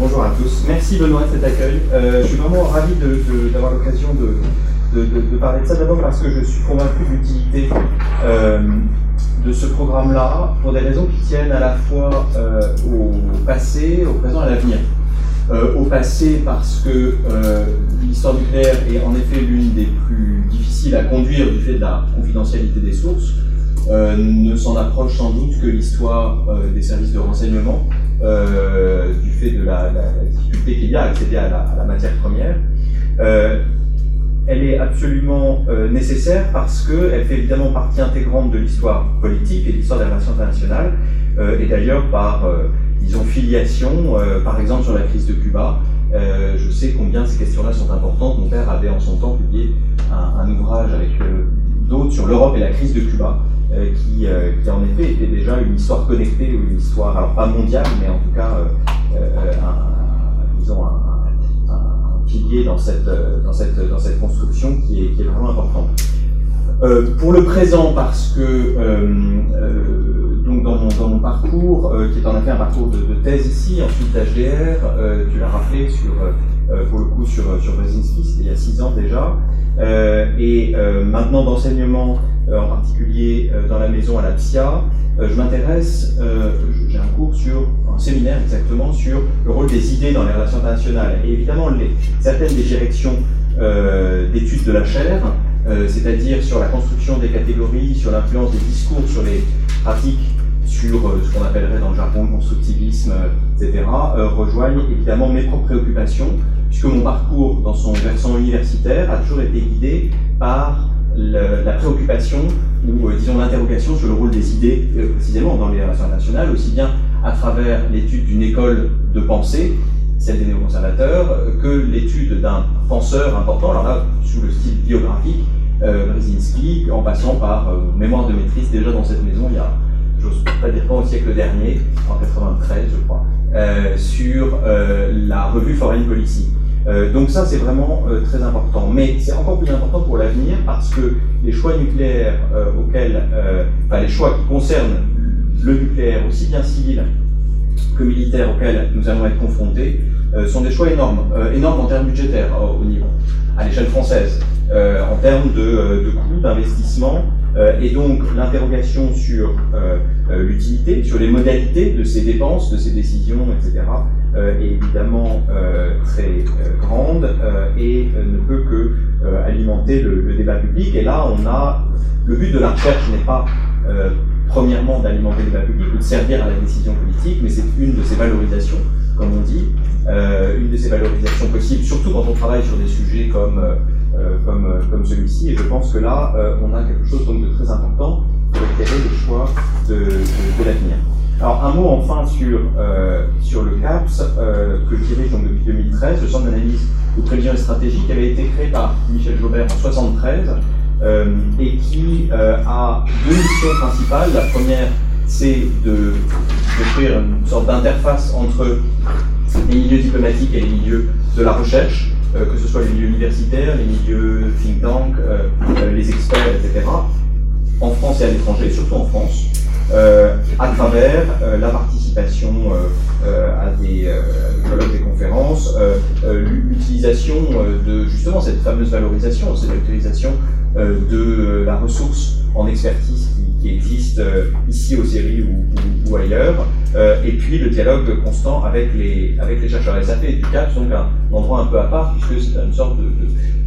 bonjour à tous. Merci Benoît de cet accueil. je suis vraiment ravi d'avoir l'occasion de, parler de ça. D'abord parce que je suis convaincu de l'utilité de ce programme-là pour des raisons qui tiennent à la fois au passé, au présent et à l'avenir. Euh, au passé parce que euh, l'histoire nucléaire est en effet l'une des plus difficiles à conduire du fait de la confidentialité des sources, euh, ne s'en approche sans doute que l'histoire des services de renseignement, du fait de la, difficulté qu'il y a à accéder à la, matière première. elle est absolument nécessaire parce qu'elle fait évidemment partie intégrante de l'histoire politique et de l'histoire des relations internationales, et d'ailleurs par disons, filiation, euh, par exemple sur la crise de Cuba. Euh, je sais combien ces questions-là sont importantes. Mon père avait en son temps publié un, ouvrage avec euh, d'autres sur l'Europe et la crise de Cuba, qui, qui, en effet était déjà une histoire connectée, ou une histoire, alors pas mondiale, mais en tout cas, un, disons, un, pilier dans cette, dans, cette, dans cette construction qui est, vraiment importante. pour le présent, parce que donc dans mon, parcours, euh, qui est en effet un parcours de, thèse ici, ensuite d'HDR, euh, tu l'as rappelé sur, euh, pour le coup sur, sur Brzezinski, c'était il y a six ans déjà, et maintenant d'enseignement, en particulier dans la maison à la PSIA, je m'intéresse, j'ai un cours sur, un séminaire exactement, sur le rôle des idées dans les relations internationales. Et évidemment, certaines des directions d'études de la chaire, c'est-à-dire sur la construction des catégories, sur l'influence des discours, sur les pratiques sur euh, ce qu'on appellerait dans le jargon le constructivisme, euh, etc., euh, rejoignent évidemment mes propres préoccupations, puisque mon parcours dans son versant universitaire a toujours été guidé par la préoccupation ou disons l'interrogation sur le rôle des idées précisément dans les relations internationales, aussi bien à travers l'étude d'une école de pensée, celle des néoconservateurs, que l'étude d'un penseur important, alors là sous le style biographique, Brzezinski, en passant par mémoire de maîtrise déjà dans cette maison il y a j'ose pas dire pas au siècle dernier, en 93 je crois, euh, sur euh, la revue Foreign Policy. Euh, donc ça c'est vraiment très important, mais c'est encore plus important pour l'avenir parce que les choix nucléaires auxquels, enfin les choix qui concernent le nucléaire, aussi bien civil que militaire auxquels nous allons être confrontés, sont des choix énormes, énormes en termes budgétaires au niveau, à l'échelle française, en termes de, de coûts d'investissement euh, et donc l'interrogation sur euh, euh, l'utilité, sur les modalités de ces dépenses, de ces décisions, etc., est évidemment très grande et ne peut que alimenter le, débat public. Et là, on a le but de la recherche n'est pas premièrement d'alimenter le débat public ou de servir à la décision politique, mais c'est une de ces valorisations, comme on dit, une de ces valorisations possibles, surtout quand on travaille sur des sujets comme comme, euh, comme celui-ci. Et je pense que là, euh, on a quelque chose de très important pour éclairer le choix de, l'avenir. Alors un mot enfin sur, sur le CAPS, que je dirige depuis 2013, le Centre d'analyse de prévision et stratégie, qui avait été créé par Michel Jaubert en 1973, et qui a deux missions principales. La première, c'est de, de une sorte d'interface entre les milieux diplomatiques et les milieux de la recherche, euh, que ce soit les milieux universitaires, les milieux think tank, euh, euh, les experts, etc., en France et à l'étranger, surtout en France, à travers la participation à des colloques, des conférences, l'utilisation de justement cette fameuse valorisation, cette utilisation de la ressource en expertise qui, existe ici aux séries ou, ou ailleurs, euh, et puis le dialogue constant avec les, avec les chercheurs. Et ça fait du CAPS donc un, endroit un peu à part, puisque c'est une sorte de,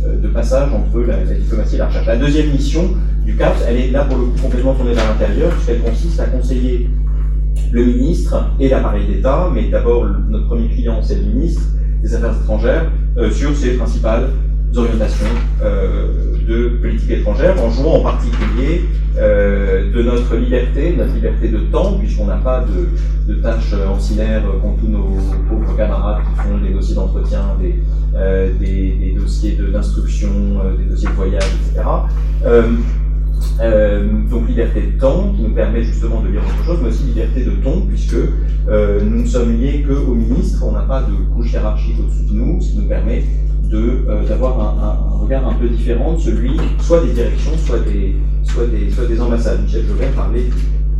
euh, passage entre la, diplomatie et la recherche. La deuxième mission du CAPS, elle est là pour le coup complètement tournée vers l'intérieur, puisqu'elle consiste à conseiller le ministre et l'appareil d'État, mais d'abord notre premier client c'est le ministre des Affaires étrangères, euh, sur ses principales orientations de politique étrangère, en jouant en particulier euh, de notre liberté, notre liberté de temps, puisqu'on n'a pas de, tâches ancillaires qu'ont tous nos pauvres camarades qui font des dossiers d'entretien, des, euh, dossiers d'instruction, euh, des dossiers de voyage, etc. donc liberté de temps qui nous permet justement de lire autre chose, mais aussi liberté de ton puisque nous ne sommes liés qu'au ministre, on n'a pas de couche hiérarchique au-dessus de nous, ce qui nous permet d'avoir un, regard un peu différent de celui soit des directions, soit des, soit des, soit des ambassades. Michel Joubert parlait du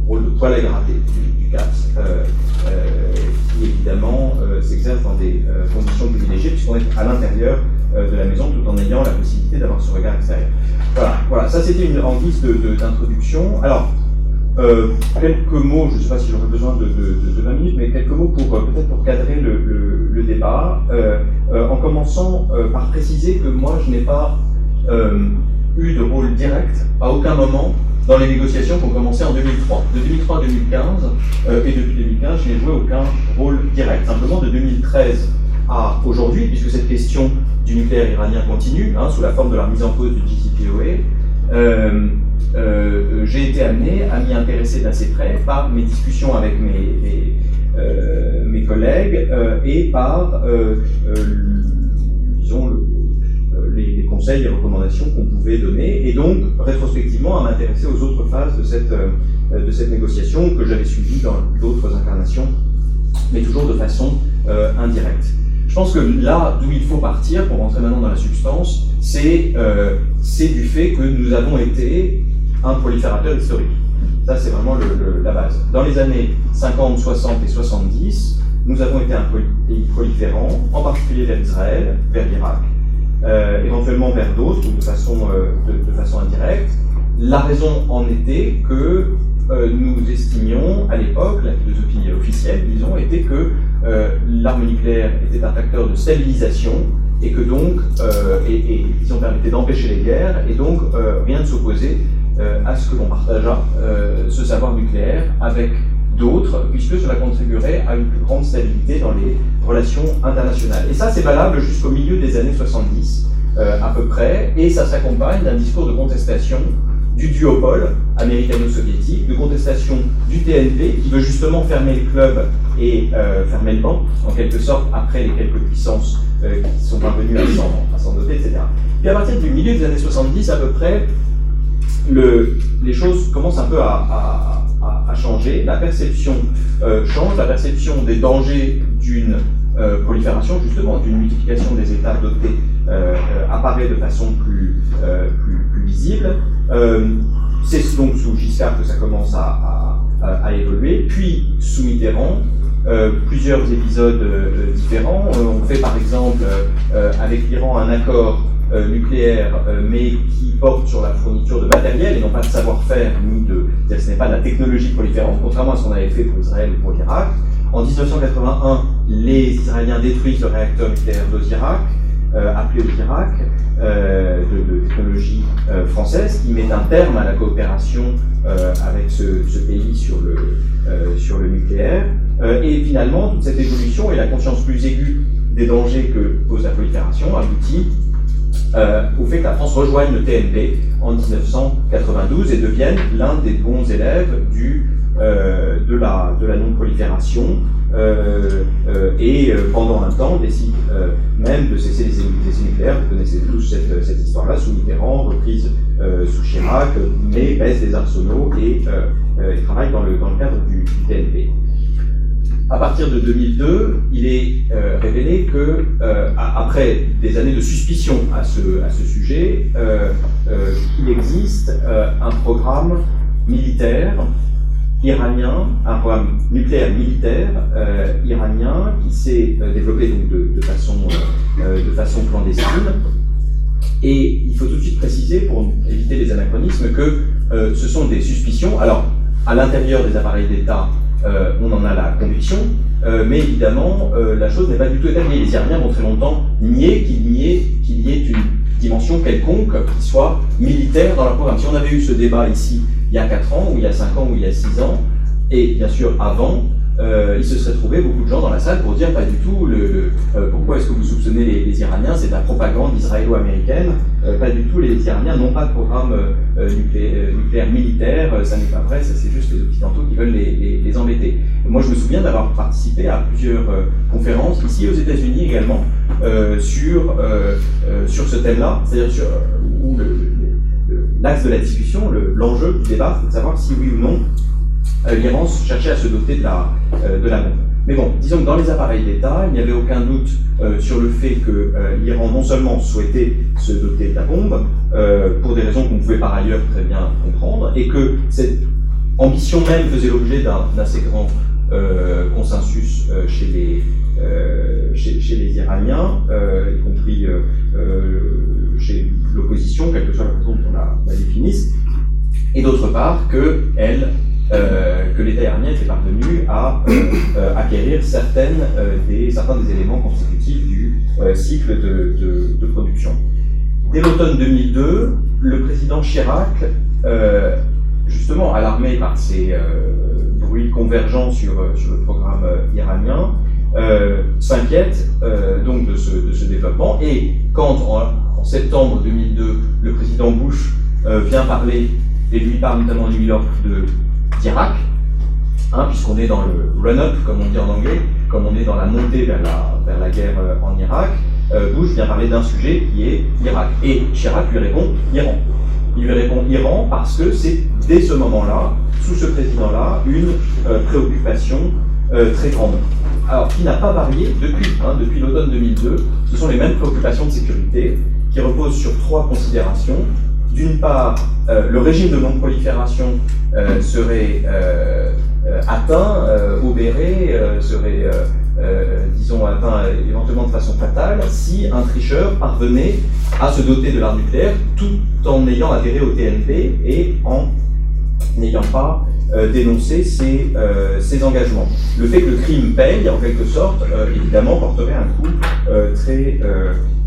rôle de poil à gratter du, CAPS, euh, euh, qui évidemment s'exerce dans des conditions privilégiées puisqu'on est à l'intérieur de la maison tout en ayant la possibilité d'avoir ce regard extérieur. Voilà, voilà. ça c'était une en guise d'introduction. Alors, quelques mots, je ne sais pas si j'aurai besoin de, de, 20 minutes, mais quelques mots pour peut-être pour cadrer le, débat, en commençant par préciser que moi je n'ai pas eu de rôle direct à aucun moment dans les négociations qui ont commencé en 2003. De 2003 à 2015, euh, et depuis 2015, je n'ai joué aucun rôle direct. Simplement de 2013 à aujourd'hui, puisque cette question du nucléaire iranien continue, hein, sous la forme de la mise en cause du JCPOA, euh, euh, j'ai été amené à m'y intéresser d'assez près par mes discussions avec mes, mes, mes collègues et par, disons, le, les, conseils et recommandations qu'on pouvait donner, et donc rétrospectivement à m'intéresser aux autres phases de cette, euh, de cette négociation que j'avais suivie dans d'autres incarnations, mais toujours de façon euh, indirecte. Je pense que là d'où il faut partir, pour rentrer maintenant dans la substance, c'est euh, du fait que nous avons été un proliférateur historique. Ça, c'est vraiment la base. Dans les années 50, 60 et 70, nous avons été un pays proliférant, en particulier vers Israël, vers l'Irak, euh, éventuellement vers d'autres, de façon, euh, de, façon indirecte. La raison en était que euh, nous estimions à l'époque, la philosophie officielle, disons, était que l'arme nucléaire était un facteur de stabilisation et que donc, et, et disons, permettait d'empêcher les guerres, et donc rien ne s'opposait à ce que l'on partageât ce savoir nucléaire avec d'autres, puisque cela contribuerait à une plus grande stabilité dans les relations internationales. Et ça, c'est valable jusqu'au milieu des années 70, euh, à peu près, et ça s'accompagne d'un discours de contestation du duopole américano-soviétique, de contestation du TNP, qui veut justement fermer le club et euh, fermer le banc, en quelque sorte, après les quelques puissances euh, qui sont parvenues à s'en doter, etc. Puis à partir du milieu des années 70, à peu près, le, les choses commencent un peu à a, changé, la perception euh, change, la perception des dangers d'une euh, prolifération, justement, d'une multiplication des États dotés euh, apparaît de façon plus, plus, visible. C'est donc sous Giscard que ça commence à, évoluer, puis sous Mitterrand, plusieurs épisodes différents. on fait par exemple avec l'Iran un accord euh, nucléaire, euh, mais qui porte sur la fourniture de matériel et non pas de savoir-faire, ni de. Ce n'est pas de la technologie proliférante, contrairement à ce qu'on avait fait pour Israël ou pour l'Irak. En 1981, les Israéliens détruisent le réacteur nucléaire d'Ozirak, euh, appelé de, de, technologie française, qui met un terme à la coopération avec ce, ce, pays sur le, sur le nucléaire. et finalement, toute cette évolution et la conscience plus aiguë des dangers que pose la prolifération aboutit euh, au fait que la France rejoigne le TNP en 1992 et devienne l'un des bons élèves euh, de la, non-prolifération euh, et pendant un temps décide même de cesser les essais nucléaires. Vous connaissez tous cette, histoire-là, sous Mitterrand, reprise sous Chirac, mais baisse des arsenaux et, travaille dans le, dans le cadre du TNP à partir de 2002, il est euh, révélé que, euh, après des années de suspicion à ce, sujet, euh, il existe un programme militaire iranien, un programme nucléaire militaire iranien qui s'est développé de façon, de façon clandestine. Et il faut tout de suite préciser, pour éviter les anachronismes, que ce sont des suspicions. Alors, à l'intérieur des appareils d'État, euh, on en a la conviction, euh, mais évidemment, euh, la chose n'est pas du tout établie. Les Iraniens vont très longtemps nier qu'il y, ait, une dimension quelconque qui soit militaire dans leur programme. Si on avait eu ce débat ici il y a 4 ans, ou il y a 5 ans, ou il y a 6 ans, et bien sûr avant, euh, il se serait trouvé beaucoup de gens dans la salle pour dire pas du tout le, euh, pourquoi est-ce que vous soupçonnez les, Iraniens, c'est de la propagande israélo-américaine, euh, pas du tout, les Iraniens n'ont pas de programme nucléaire, militaire, ça n'est pas vrai, ça c'est juste les Occidentaux qui veulent les, embêter. Moi je me souviens d'avoir participé à plusieurs conférences, ici aux États-Unis également, sur, sur ce thème-là, c'est-à-dire sur où l'axe de la discussion, l'enjeu du débat, c'est de savoir si oui ou non l'Iran cherchait à se doter de la, euh, de la bombe. Mais bon, disons que dans les appareils d'État, il n'y avait aucun doute euh, sur le fait que l'Iran non seulement souhaitait se doter de la bombe, pour des raisons qu'on pouvait par ailleurs très bien comprendre, et que cette ambition même faisait l'objet d'un assez grand consensus chez les, chez, les Iraniens, y compris chez l'opposition, quelle que soit la façon dont on la, la définisse, et d'autre part que elle euh, que l'État iranien était parvenu à euh, euh, acquérir certains des éléments constitutifs du cycle de, production. Dès l'automne 2002, le président Chirac, justement alarmé par ces bruits convergents sur, le programme iranien, s'inquiète donc de ce, développement. Et quand en, septembre 2002, le président Bush vient parler, et lui parle notamment en New York de d'Irak, hein, puisqu'on est dans le run-up, comme on dit en anglais, comme on est dans la montée vers la, guerre euh, en Irak, euh, Bush vient parler d'un sujet qui est l'Irak. Et Chirac lui répond Iran. Il lui répond Iran parce que c'est dès ce moment-là, sous ce président-là, une euh, préoccupation très grande. Alors, qui n'a pas varié depuis, hein, depuis l'automne 2002. Ce sont les mêmes préoccupations de sécurité qui reposent sur trois considérations d'une part, euh, le régime de non-prolifération euh, serait euh, atteint, obéré, serait, disons, atteint éventuellement de façon fatale si un tricheur parvenait à se doter de l'arme nucléaire tout en ayant adhéré au TNP et en n'ayant pas dénoncé ses, ses, engagements. Le fait que le crime paye, en quelque sorte, évidemment, porterait un coup très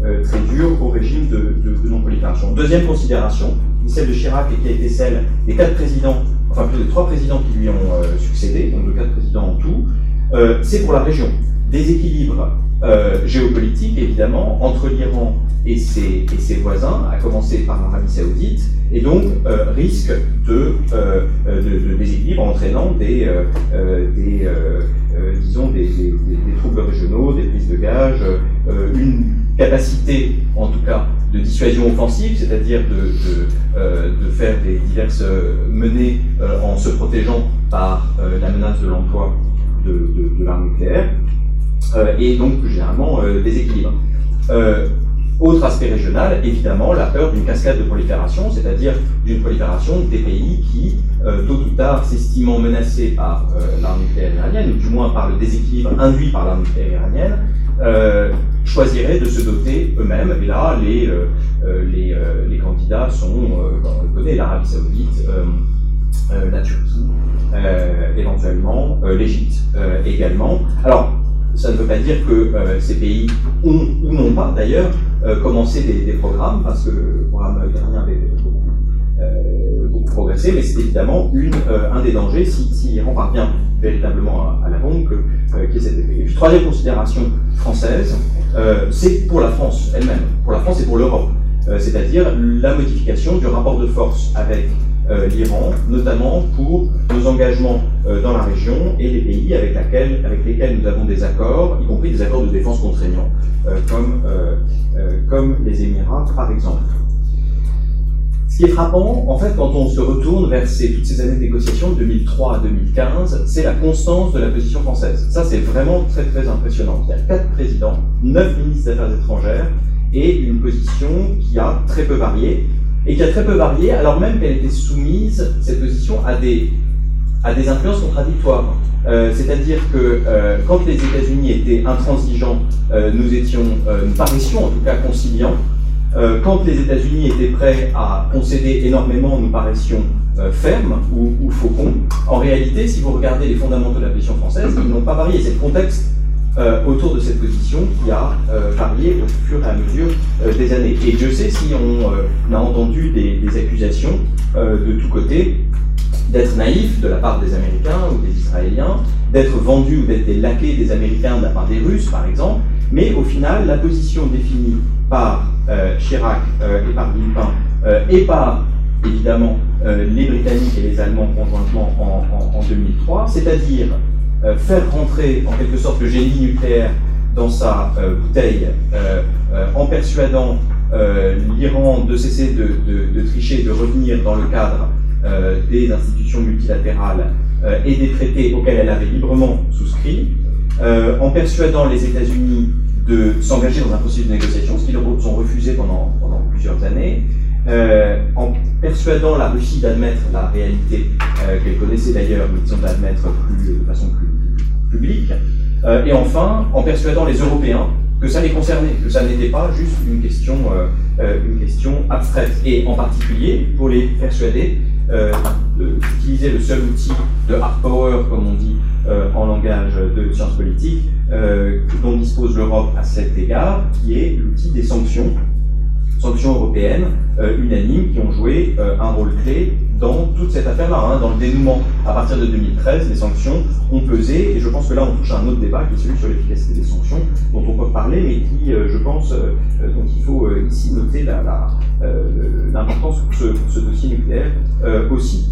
euh, très dur au régime de, non-prolifération. Deuxième considération, celle de Chirac et qui a été celle des quatre présidents, enfin plus de trois présidents qui lui ont euh, succédé, donc de quatre présidents en tout, euh, c'est pour la région. Déséquilibre géopolitique, évidemment, entre l'Iran et ses, voisins, à commencer par l'Arabie Saoudite, et donc risque de, de, déséquilibre entraînant des, disons des, troubles régionaux, des prises de gage, une capacité, en tout cas, de dissuasion offensive, c'est-à-dire de, euh, faire des diverses euh, menées euh, en se protégeant par la menace de l'emploi de, l'arme nucléaire, et donc généralement des équilibres. Autre aspect régional, évidemment, la peur d'une cascade de prolifération, c'est-à-dire d'une prolifération des pays qui, tôt ou tard, s'estimant menacés par l'arme nucléaire iranienne, ou du moins par le déséquilibre induit par l'arme nucléaire iranienne, euh, choisiraient de se doter eux-mêmes. Et là, les, euh, euh, les, candidats sont, on le connaît, l'Arabie Saoudite, la Turquie, éventuellement l'Égypte également. Alors, ça ne veut pas dire que ces pays ont ou n'ont pas d'ailleurs commencé des, programmes, parce que le programme iranien avait beaucoup, beaucoup progressé, mais c'est évidemment un des dangers si, si l'Iran parvient véritablement à, la bombe euh, qui est cet effet. Troisième considération française, euh, c'est pour la France elle-même, pour la France et pour l'Europe, euh, c'est-à-dire la modification du rapport de force avec l'Iran, notamment pour nos engagements dans la région et les pays avec, lesquels nous avons des accords, y compris des accords de défense contraignants, comme, comme les Émirats par exemple. Ce qui est frappant, en fait, quand on se retourne vers toutes ces années de négociation, de 2003 à 2015, c'est la constance de la position française. Ça, c'est vraiment très, très impressionnant. Il y a quatre présidents, neuf ministres des Affaires étrangères, et une position qui a très peu varié, et qui a très peu varié, alors même qu'elle était soumise, cette position, à des, à des influences contradictoires. Euh, c'est-à-dire que euh, quand les États-Unis étaient intransigeants, euh, nous étions, nous paraissions en tout cas conciliants, quand les États-Unis étaient prêts à concéder énormément, nous paraissions fermes ou, ou, faucons. En réalité, si vous regardez les fondamentaux de la position française, ils n'ont pas varié. C'est le contexte euh, autour de cette position qui a varié au fur et à mesure des années. Et je sais si on a entendu des, accusations de tous côtés d'être naïf de la part des Américains ou des Israéliens, d'être vendu ou d'être des laquais des Américains de la part des Russes, par exemple, mais au final, la position définie par euh, Chirac euh, et par Villepin euh, et par évidemment les Britanniques et les Allemands conjointement en, 2003, c'est-à-dire faire rentrer en quelque sorte le génie nucléaire dans sa bouteille en persuadant l'Iran de cesser de, de, tricher, de revenir dans le cadre des institutions multilatérales et des traités auxquels elle avait librement souscrit, en persuadant les États-Unis de s'engager dans un processus de négociation, ce qu'ils ont refusé pendant, pendant plusieurs années, euh, en persuadant la Russie d'admettre la réalité euh, qu'elle connaissait d'ailleurs, mais disons d'admettre plus, de façon plus, public. et enfin, en persuadant les Européens que ça les concernait, que ça n'était pas juste une question, une question abstraite. Et en particulier, pour les persuader d'utiliser le seul outil de hard power, comme on dit en langage de sciences politiques, dont dispose l'Europe à cet égard, qui est l'outil des sanctions sanctions européennes euh, unanimes qui ont joué euh, un rôle clé dans toute cette affaire-là, hein, dans le dénouement. À partir de 2013, les sanctions ont pesé, et je pense que là on touche à un autre débat qui est celui sur l'efficacité des sanctions, dont on peut parler, mais qui, euh, je pense, dont il faut ici noter l'importance pour, ce, dossier nucléaire aussi.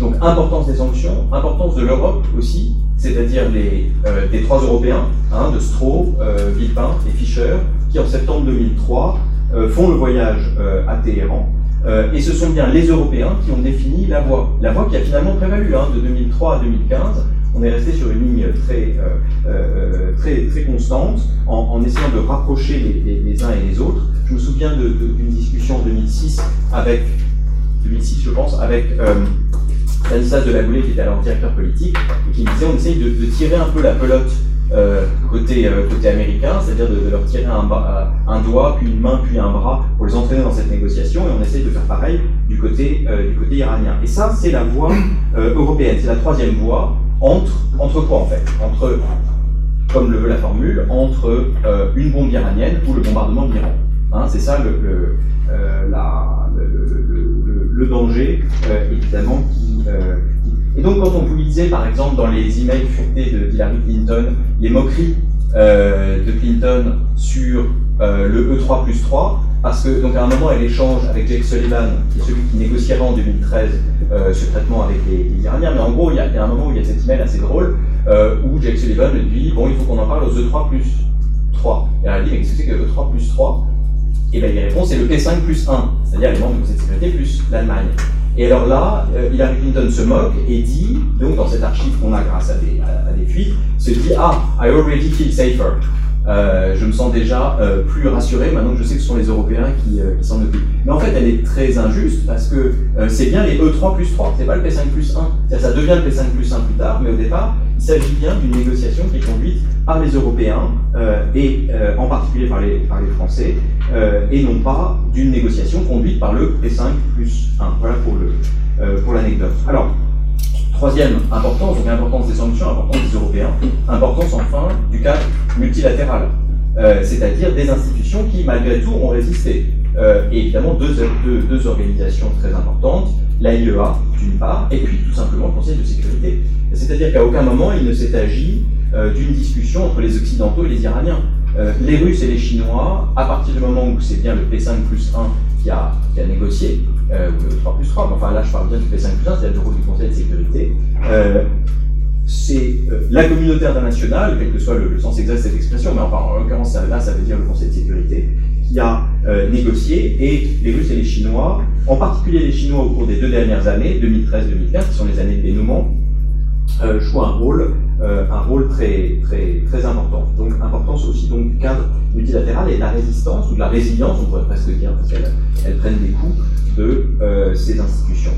donc importance des sanctions, importance de l'Europe aussi, c'est-à-dire des trois Européens, hein, de Stroh, Villepin et Fischer, qui en septembre 2003 euh, font le voyage euh, à Téhéran. Euh, et ce sont bien les Européens qui ont défini la voie. La voie qui a finalement prévalu hein, de 2003 à 2015. On est resté sur une ligne très, très, très constante en, essayant de rapprocher les, uns et les autres. Je me souviens d'une discussion en 2006 avec, 2006 je pense, avec Stanislas de la qui était alors directeur politique, et qui disait on essaye de tirer un peu la pelote euh, côté, euh, côté américain, c'est-à-dire de, leur tirer un, euh, doigt, puis une main, puis un bras pour les entraîner dans cette négociation, et on essaye de faire pareil du côté, du côté iranien. Et ça, c'est la voie européenne, c'est la troisième voie entre, entre quoi en fait? Entre, comme le veut la formule, entre une bombe iranienne ou le bombardement de l'Iran. Hein, c'est ça le, le, le danger, évidemment, qui, et donc, quand on vous lisait, par exemple, dans les emails furetés de Hillary Clinton, les moqueries euh, de Clinton sur euh, le E3 plus 3, parce que, donc, à un moment, elle échange avec Jake Sullivan, qui est celui qui négociera en 2013 euh, ce traitement avec les, Iraniens. Mais en gros, il y, a, un moment où il y a cet email assez drôle, où Jake Sullivan lui dit Bon, il faut qu'on en parle aux E3 plus 3. Et elle dit Mais qu'est-ce que c'est que E3 plus 3 Et bien, il répond C'est le P5 plus 1, c'est-à-dire les membres du Conseil de sécurité plus l'Allemagne. Et alors là, euh, Hillary Clinton se moque et dit, donc dans cette archive qu'on a grâce à des, à, fuites, se dit Ah, I already feel safer. Euh, je me sens déjà euh, plus rassuré maintenant que je sais que ce sont les Européens qui, euh, qui s'en occupent. Mais en fait, elle est très injuste parce que c'est bien les E3 plus 3, c'est pas le P5 plus 1. Ça devient le P5 plus 1 plus tard, mais au départ, il s'agit bien d'une négociation qui est conduite par les Européens et en particulier par les, Français, et non pas d'une négociation conduite par le P5 plus 1. Voilà pour le pour l'anecdote. Alors, Troisième importance, donc importance des sanctions, importance des Européens, importance enfin du cadre multilatéral, euh, c'est-à-dire des institutions qui malgré tout ont résisté. Euh, et évidemment deux, deux, organisations très importantes, l'AIEA d'une part, et puis tout simplement le Conseil de sécurité. C'est-à-dire qu'à aucun moment il ne s'est agi euh, d'une discussion entre les Occidentaux et les Iraniens. les Russes et les Chinois, à partir du moment où c'est bien le P5 plus 1 qui a, qui a négocié, euh, 3 plus 3, mais enfin là je parle bien du P5 plus 1, c'est le rôle du Conseil de sécurité, euh, c'est euh, la communauté internationale, quel que soit le, sens exact de cette expression, mais enfin en l'occurrence là ça veut dire le Conseil de sécurité, qui a euh, négocié, et les Russes et les Chinois, en particulier les Chinois au cours des deux dernières années, 2013-2015, qui sont les années de dénouement, euh, jouent un rôle, très, important. Donc, importance aussi donc, du cadre multilatéral et de la résistance, ou de la résilience, on pourrait presque dire, parce qu'elles prennent des coups de ces institutions.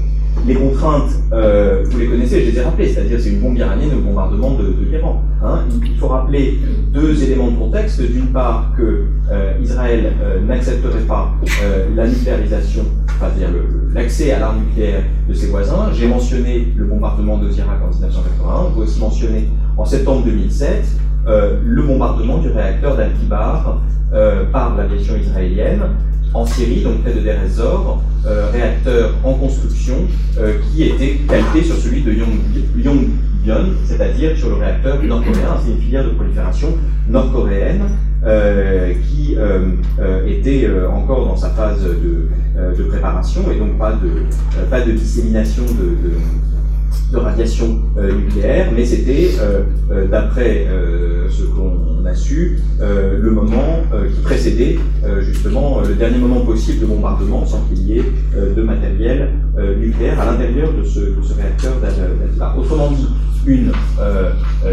Les contraintes, euh, vous les connaissez, je les ai rappelées, c'est-à-dire c'est une bombe iranienne au bombardement de, l'Iran. Hein. Il faut rappeler deux éléments de contexte. D'une part, que euh, Israël n'accepterait pas la nucléarisation, c'est-à-dire l'accès à l'arme nucléaire de ses voisins. J'ai mentionné le bombardement de l'Irak en 1981. On peut aussi mentionner en septembre 2007 le bombardement du réacteur d'Al-Kibar par l'aviation israélienne en Syrie, donc près de Deir euh, réacteur en construction euh, qui était calqué sur celui de Yongbyon, c'est-à-dire sur le réacteur nord-coréen. C'est une filière de prolifération nord-coréenne euh, qui était encore dans sa phase de, préparation et donc pas de, pas de dissémination de, de radiation nucléaire, mais c'était, d'après ce qu'on a su, le moment qui précédait justement le dernier moment possible de bombardement sans qu'il y ait de matériel nucléaire à l'intérieur de ce, réacteur d'Al-Kibar. Autrement dit, une,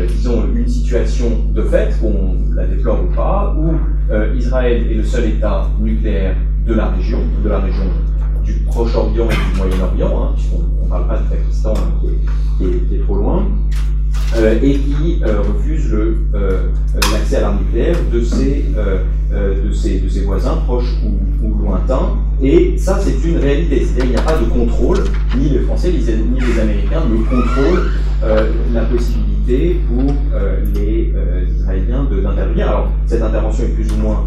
disons, une situation de fait, qu'on la déplore ou pas, où Israël est le seul État nucléaire de la région, de la région du Proche-Orient et du Moyen-Orient, hein, puisqu'on ne parle pas de Pakistan hein, qui, est, trop loin, et qui refuse à l'arme nucléaire de ses, de, ses, voisins proches ou, lointains. Et ça, c'est une réalité. C'est-à-dire qu'il n'y a pas de contrôle, ni les Français ni les Américains ne contrôlent la possibilité pour les Israéliens d'intervenir. Alors, cette intervention est plus ou moins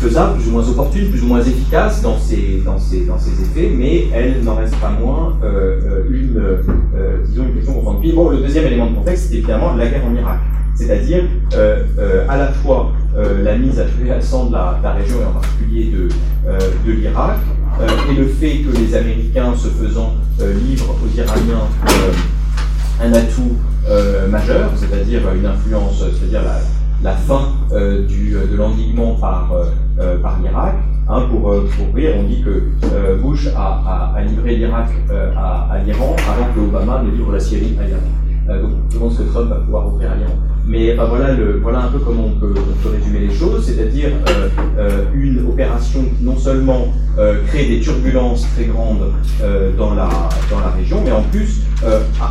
faisable, plus ou moins opportune, plus ou moins efficace dans ses, effets, mais elle n'en reste pas moins euh, euh, une, euh, disons une question. Puis bon, le deuxième élément de contexte, c'est évidemment la guerre en Irak, c'est-à-dire à la fois la mise à sang de la, de la, région et en particulier de, de l'Irak, et le fait que les Américains, se faisant livrent aux Iraniens un atout majeur, c'est-à-dire une influence, c'est-à-dire la fin euh, du, de l'endiguement par, euh, par l'Irak. Hein, pour, pour rire, on dit que Bush a, livré l'Irak à, l'Iran avant que Obama ne livre la Syrie à l'Iran. Donc je pense que Trump va pouvoir offrir à l'Iran. Mais voilà, un peu comment on peut, résumer les choses, c'est-à-dire euh, euh, une opération qui non seulement euh, crée des turbulences très grandes dans, la, dans la région, mais en plus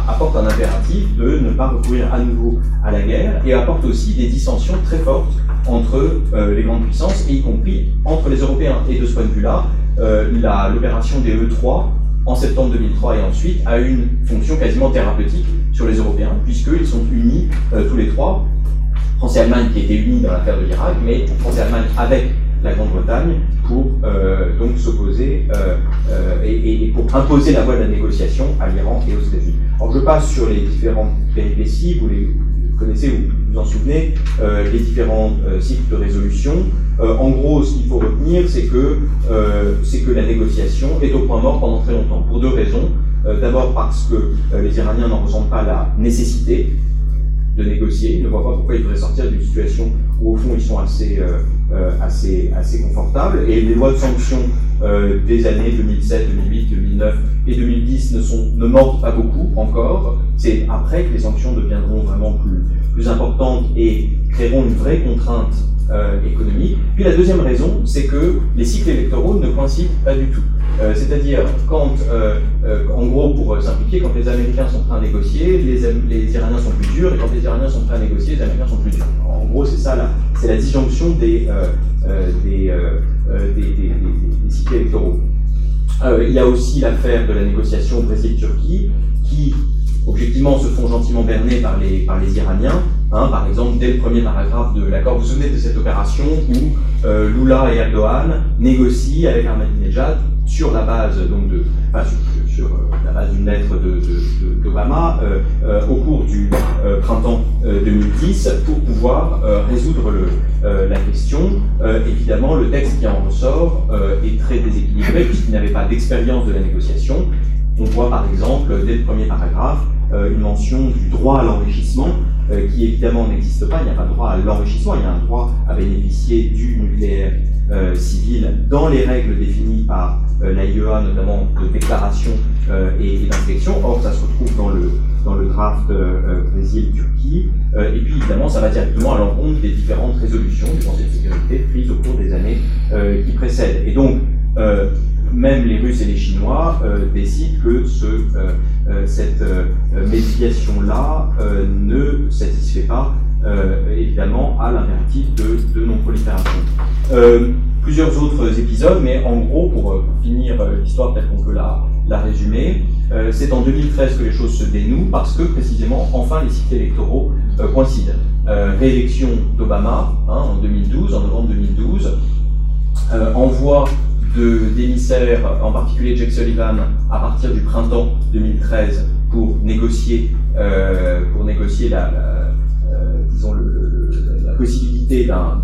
apporte un impératif de ne pas recourir à nouveau à la guerre et apporte aussi des dissensions très fortes entre les grandes puissances, et y compris entre les Européens. Et de ce point de vue-là, l'opération des E3 en septembre 2003 et ensuite a une fonction quasiment thérapeutique sur les Européens, puisqu'ils sont unis euh, tous les trois. France et Allemagne qui étaient unis dans l'affaire de l'Irak, mais France et Allemagne avec la Grande-Bretagne pour euh, donc s'opposer euh, et, et, pour imposer la voie de la négociation à l'Iran et aux États-Unis. Alors je passe sur les différentes péripéties, vous les connaissez, vous vous en souvenez, les différents cycles de résolution. en gros, ce qu'il faut retenir, c'est que, que la négociation est au point mort pendant très longtemps, pour deux raisons. Euh, d'abord parce que euh, les Iraniens n'en ressentent pas la nécessité de négocier. Ils ne voient pas pourquoi ils devraient sortir d'une situation où, au fond, ils sont assez, euh, assez, assez confortables. Et les lois de sanctions des années 2007, 2008, 2009 et 2010 ne, sont, ne mordent pas beaucoup encore. C'est après que les sanctions deviendront vraiment plus, plus importantes et créeront une vraie contrainte économique. Puis la deuxième raison, c'est que les cycles électoraux ne coïncident pas du tout. Euh, c'est-à-dire, quand, euh, euh, en gros, pour simplifier, quand les Américains sont prêts à négocier, les, Iraniens sont plus durs, et quand les Iraniens sont prêts à négocier, les Américains sont plus durs. En gros, c'est ça, c'est la disjonction des, des, cycles électoraux. il y a aussi l'affaire de la négociation Brésil-Turquie, qui, objectivement, se font gentiment berner par les, par les Iraniens. Hein, par exemple, dès le premier paragraphe de l'accord, vous vous souvenez de cette opération où Lula et Erdogan négocient avec Ahmadinejad sur la base donc de, sur, euh, la base d'une lettre d'Obama de, de, euh, euh, au cours du printemps 2010 pour pouvoir résoudre la question. évidemment, le texte qui en ressort est très déséquilibré puisqu'il n'avait pas d'expérience de la négociation. On voit par exemple dès le premier paragraphe une mention du droit à l'enrichissement qui évidemment n'existe pas. Il n'y a pas de droit à l'enrichissement, il y a un droit à bénéficier du nucléaire civil dans les règles définies par euh, l'AIEA, notamment de déclaration euh, et, d'inspection. Or, ça se retrouve dans le, dans le draft euh, Brésil-Turquie. et puis, évidemment, ça va directement à l'encontre des différentes résolutions du Conseil de sécurité prises au cours des années qui précèdent. Et donc, même les Russes et les Chinois décident que ce, cette médiation-là ne satisfait pas évidemment à l'impératif de, de non-prolifération plusieurs autres épisodes, mais en gros, pour, euh, finir euh, l'histoire telle qu'on peut la, résumer, euh, c'est en 2013 que les choses se dénouent parce que précisément, enfin, les cycles électoraux coïncident. réélection d'Obama hein, en 2012, en novembre 2012, envoi de d'émissaires, en particulier Jack Sullivan, à partir du printemps 2013 pour négocier, pour négocier la, disons la possibilité d'un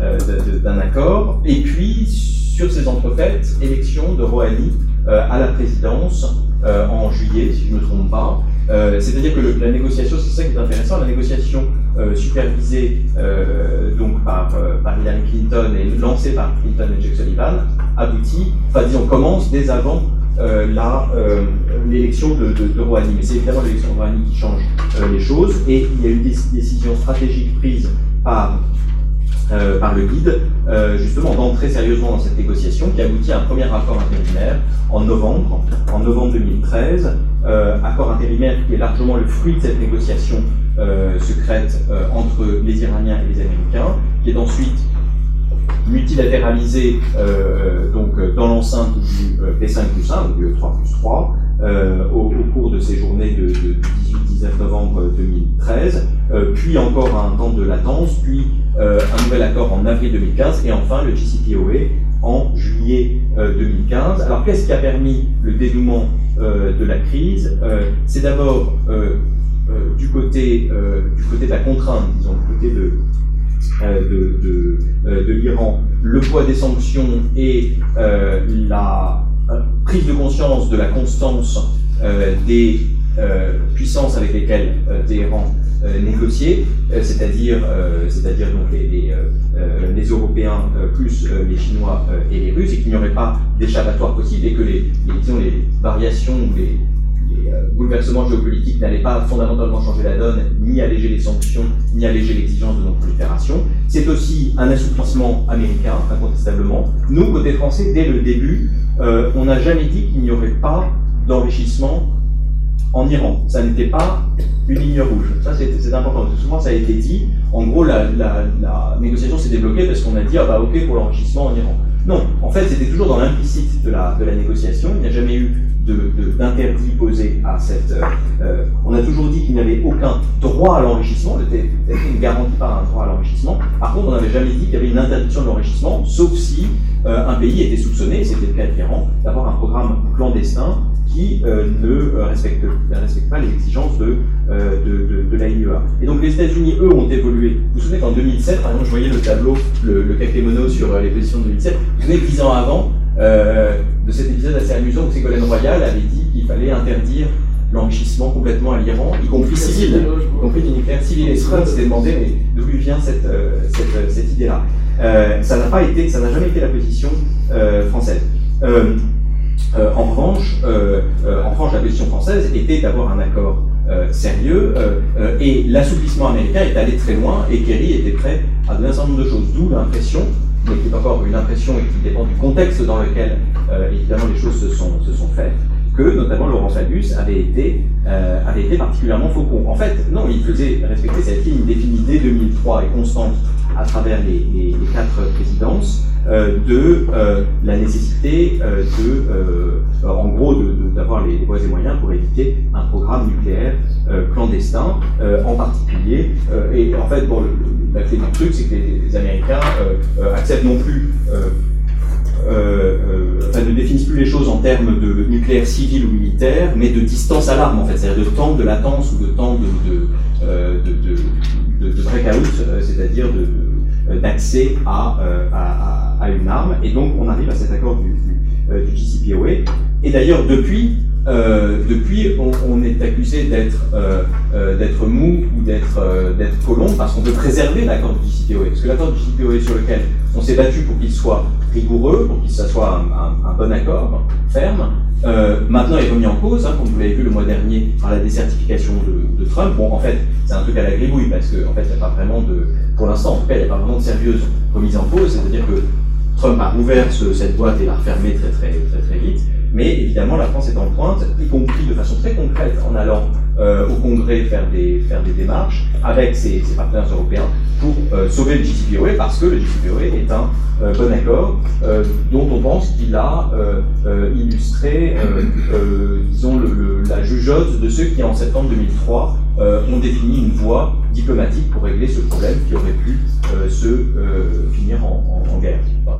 euh, d'un accord. Et puis, sur ces entrefaites, élection de Rouhani euh, à la présidence euh, en juillet, si je ne me trompe pas. C'est-à-dire que la négociation, c'est ça qui est intéressant, la négociation supervisée donc par, par, Hillary Clinton et lancée par Clinton et Jack Sullivan aboutit, enfin disons commence dès avant l'élection de, de, de, Rouhani. Mais c'est évidemment l'élection de Rouhani qui change les choses et il y a eu des décisions stratégiques prises par euh, par le guide, justement d'entrer sérieusement dans cette négociation qui aboutit à un premier accord intérimaire en novembre, en novembre 2013, accord intérimaire qui est largement le fruit de cette négociation secrète entre les Iraniens et les Américains, qui est ensuite multilatéralisé euh, donc, dans l'enceinte du P5 plus 1, donc du 3 plus 3, euh, au, cours de ces journées de, 18-19 novembre 2013, euh, puis encore un temps de latence, puis un nouvel accord en avril 2015, et enfin le JCPOA en juillet 2015. Alors qu'est-ce qui a permis le dénouement de la crise? C'est d'abord du, côté, du côté de la contrainte, disons, du côté de, euh, de, euh, de, l'Iran, le poids des sanctions et euh, la prise de conscience de la constance des puissances avec lesquelles Téhéran négociait, c'est-à-dire c'est-à-dire donc les, les, Européens plus les Chinois et les Russes, et qu'il n'y aurait pas d'échappatoire possible et que les, les, disons, les variations ou les, les euh, bouleversements géopolitiques n'allaient pas fondamentalement changer la donne, ni alléger les sanctions, ni alléger l'exigence de non-prolifération. C'est aussi un assouplissement américain, incontestablement. Nous, côté français, dès le début, euh, on n'a jamais dit qu'il n'y aurait pas d'enrichissement en Iran. Ça n'était pas une ligne rouge. Ça, c'est important. Souvent, ça a été dit. En gros, la, négociation s'est débloquée parce qu'on a dit, ah bah ok pour l'enrichissement en Iran. Non, en fait, c'était toujours dans l'implicite de la, négociation. Il n'y a jamais eu d'interdit posé à cette. Euh, euh, on a toujours dit qu'il n'y avait aucun droit à l'enrichissement, était ne garantit pas un droit à l'enrichissement. Par contre, on n'avait jamais dit qu'il y avait une interdiction de l'enrichissement, sauf si euh, un pays était soupçonné, c'était le cas d'avoir un programme clandestin qui ne respecte, respecte, pas les exigences de, de, de, la IEA. Et donc les États-Unis, eux, ont évolué. Vous vous souvenez qu'en 2007, par exemple, je voyais le tableau, le, le mono sur les positions de 2007, vous vous souvenez que 10 ans avant, euh, de cet épisode assez amusant où Ségolène Royal avait dit qu'il fallait interdire l'enrichissement complètement à l'Iran, y compris civil, y compris du nucléaire civil. Et Trump s'était demandé mais d'où lui vient cette, euh, cette, euh, cette idée-là? ça n'a pas été, ça n'a jamais été la position française. En revanche, en revanche, la position française était d'avoir un accord sérieux et l'assouplissement américain est allé très loin et Kerry était prêt à donner un certain nombre de choses, d'où l'impression mais qui est encore une impression et qui dépend du contexte dans lequel euh, évidemment les choses se sont, se sont faites, que notamment Laurent Fabius avait été, euh, avait été particulièrement faucon. En fait, non, il faisait respecter cette ligne définie dès 2003 et constante à travers les, quatre présidences euh, de la nécessité de, en gros, d'avoir les, les, voies et moyens pour éviter un programme nucléaire clandestin, en particulier. et en fait, bon, la clé du truc, c'est que les, Américains euh, euh, acceptent non plus, euh, enfin, ne définissent plus les choses en termes de nucléaire civil ou militaire, mais de distance à l'arme, en fait, c'est-à-dire de temps de latence ou de temps de, de, de, de, breakout, c'est-à-dire d'accès à, à, à, une arme. Et donc, on arrive à cet accord du, du, du JCPOA. Et d'ailleurs, depuis, euh, depuis, on, est accusé d'être euh, euh, mou ou d'être d'être colon parce qu'on veut préserver l'accord du JCPOA. Parce que l'accord du JCPOA sur lequel on s'est battu pour qu'il soit rigoureux, pour qu'il soit un, bon accord, ferme, maintenant est remis en cause, hein, comme vous l'avez vu le mois dernier par la désertification de, Trump. Bon, en fait, c'est un truc à la gribouille parce qu'en en fait, il n'y a pas vraiment de, pour l'instant, en tout cas, il n'y a pas vraiment de sérieuse remise en cause. C'est-à-dire que Trump a ouvert cette boîte et l'a refermée très très très très vite. Mais évidemment, la France est en pointe, y compris de façon très concrète en allant euh, au Congrès faire des, faire des démarches avec ses, partenaires européens pour euh, sauver le JCPOA parce que le JCPOA est un euh, bon accord dont on pense qu'il a illustré, disons, le, la jugeote de ceux qui, en septembre 2003, ont défini une voie diplomatique pour régler ce problème qui aurait pu se,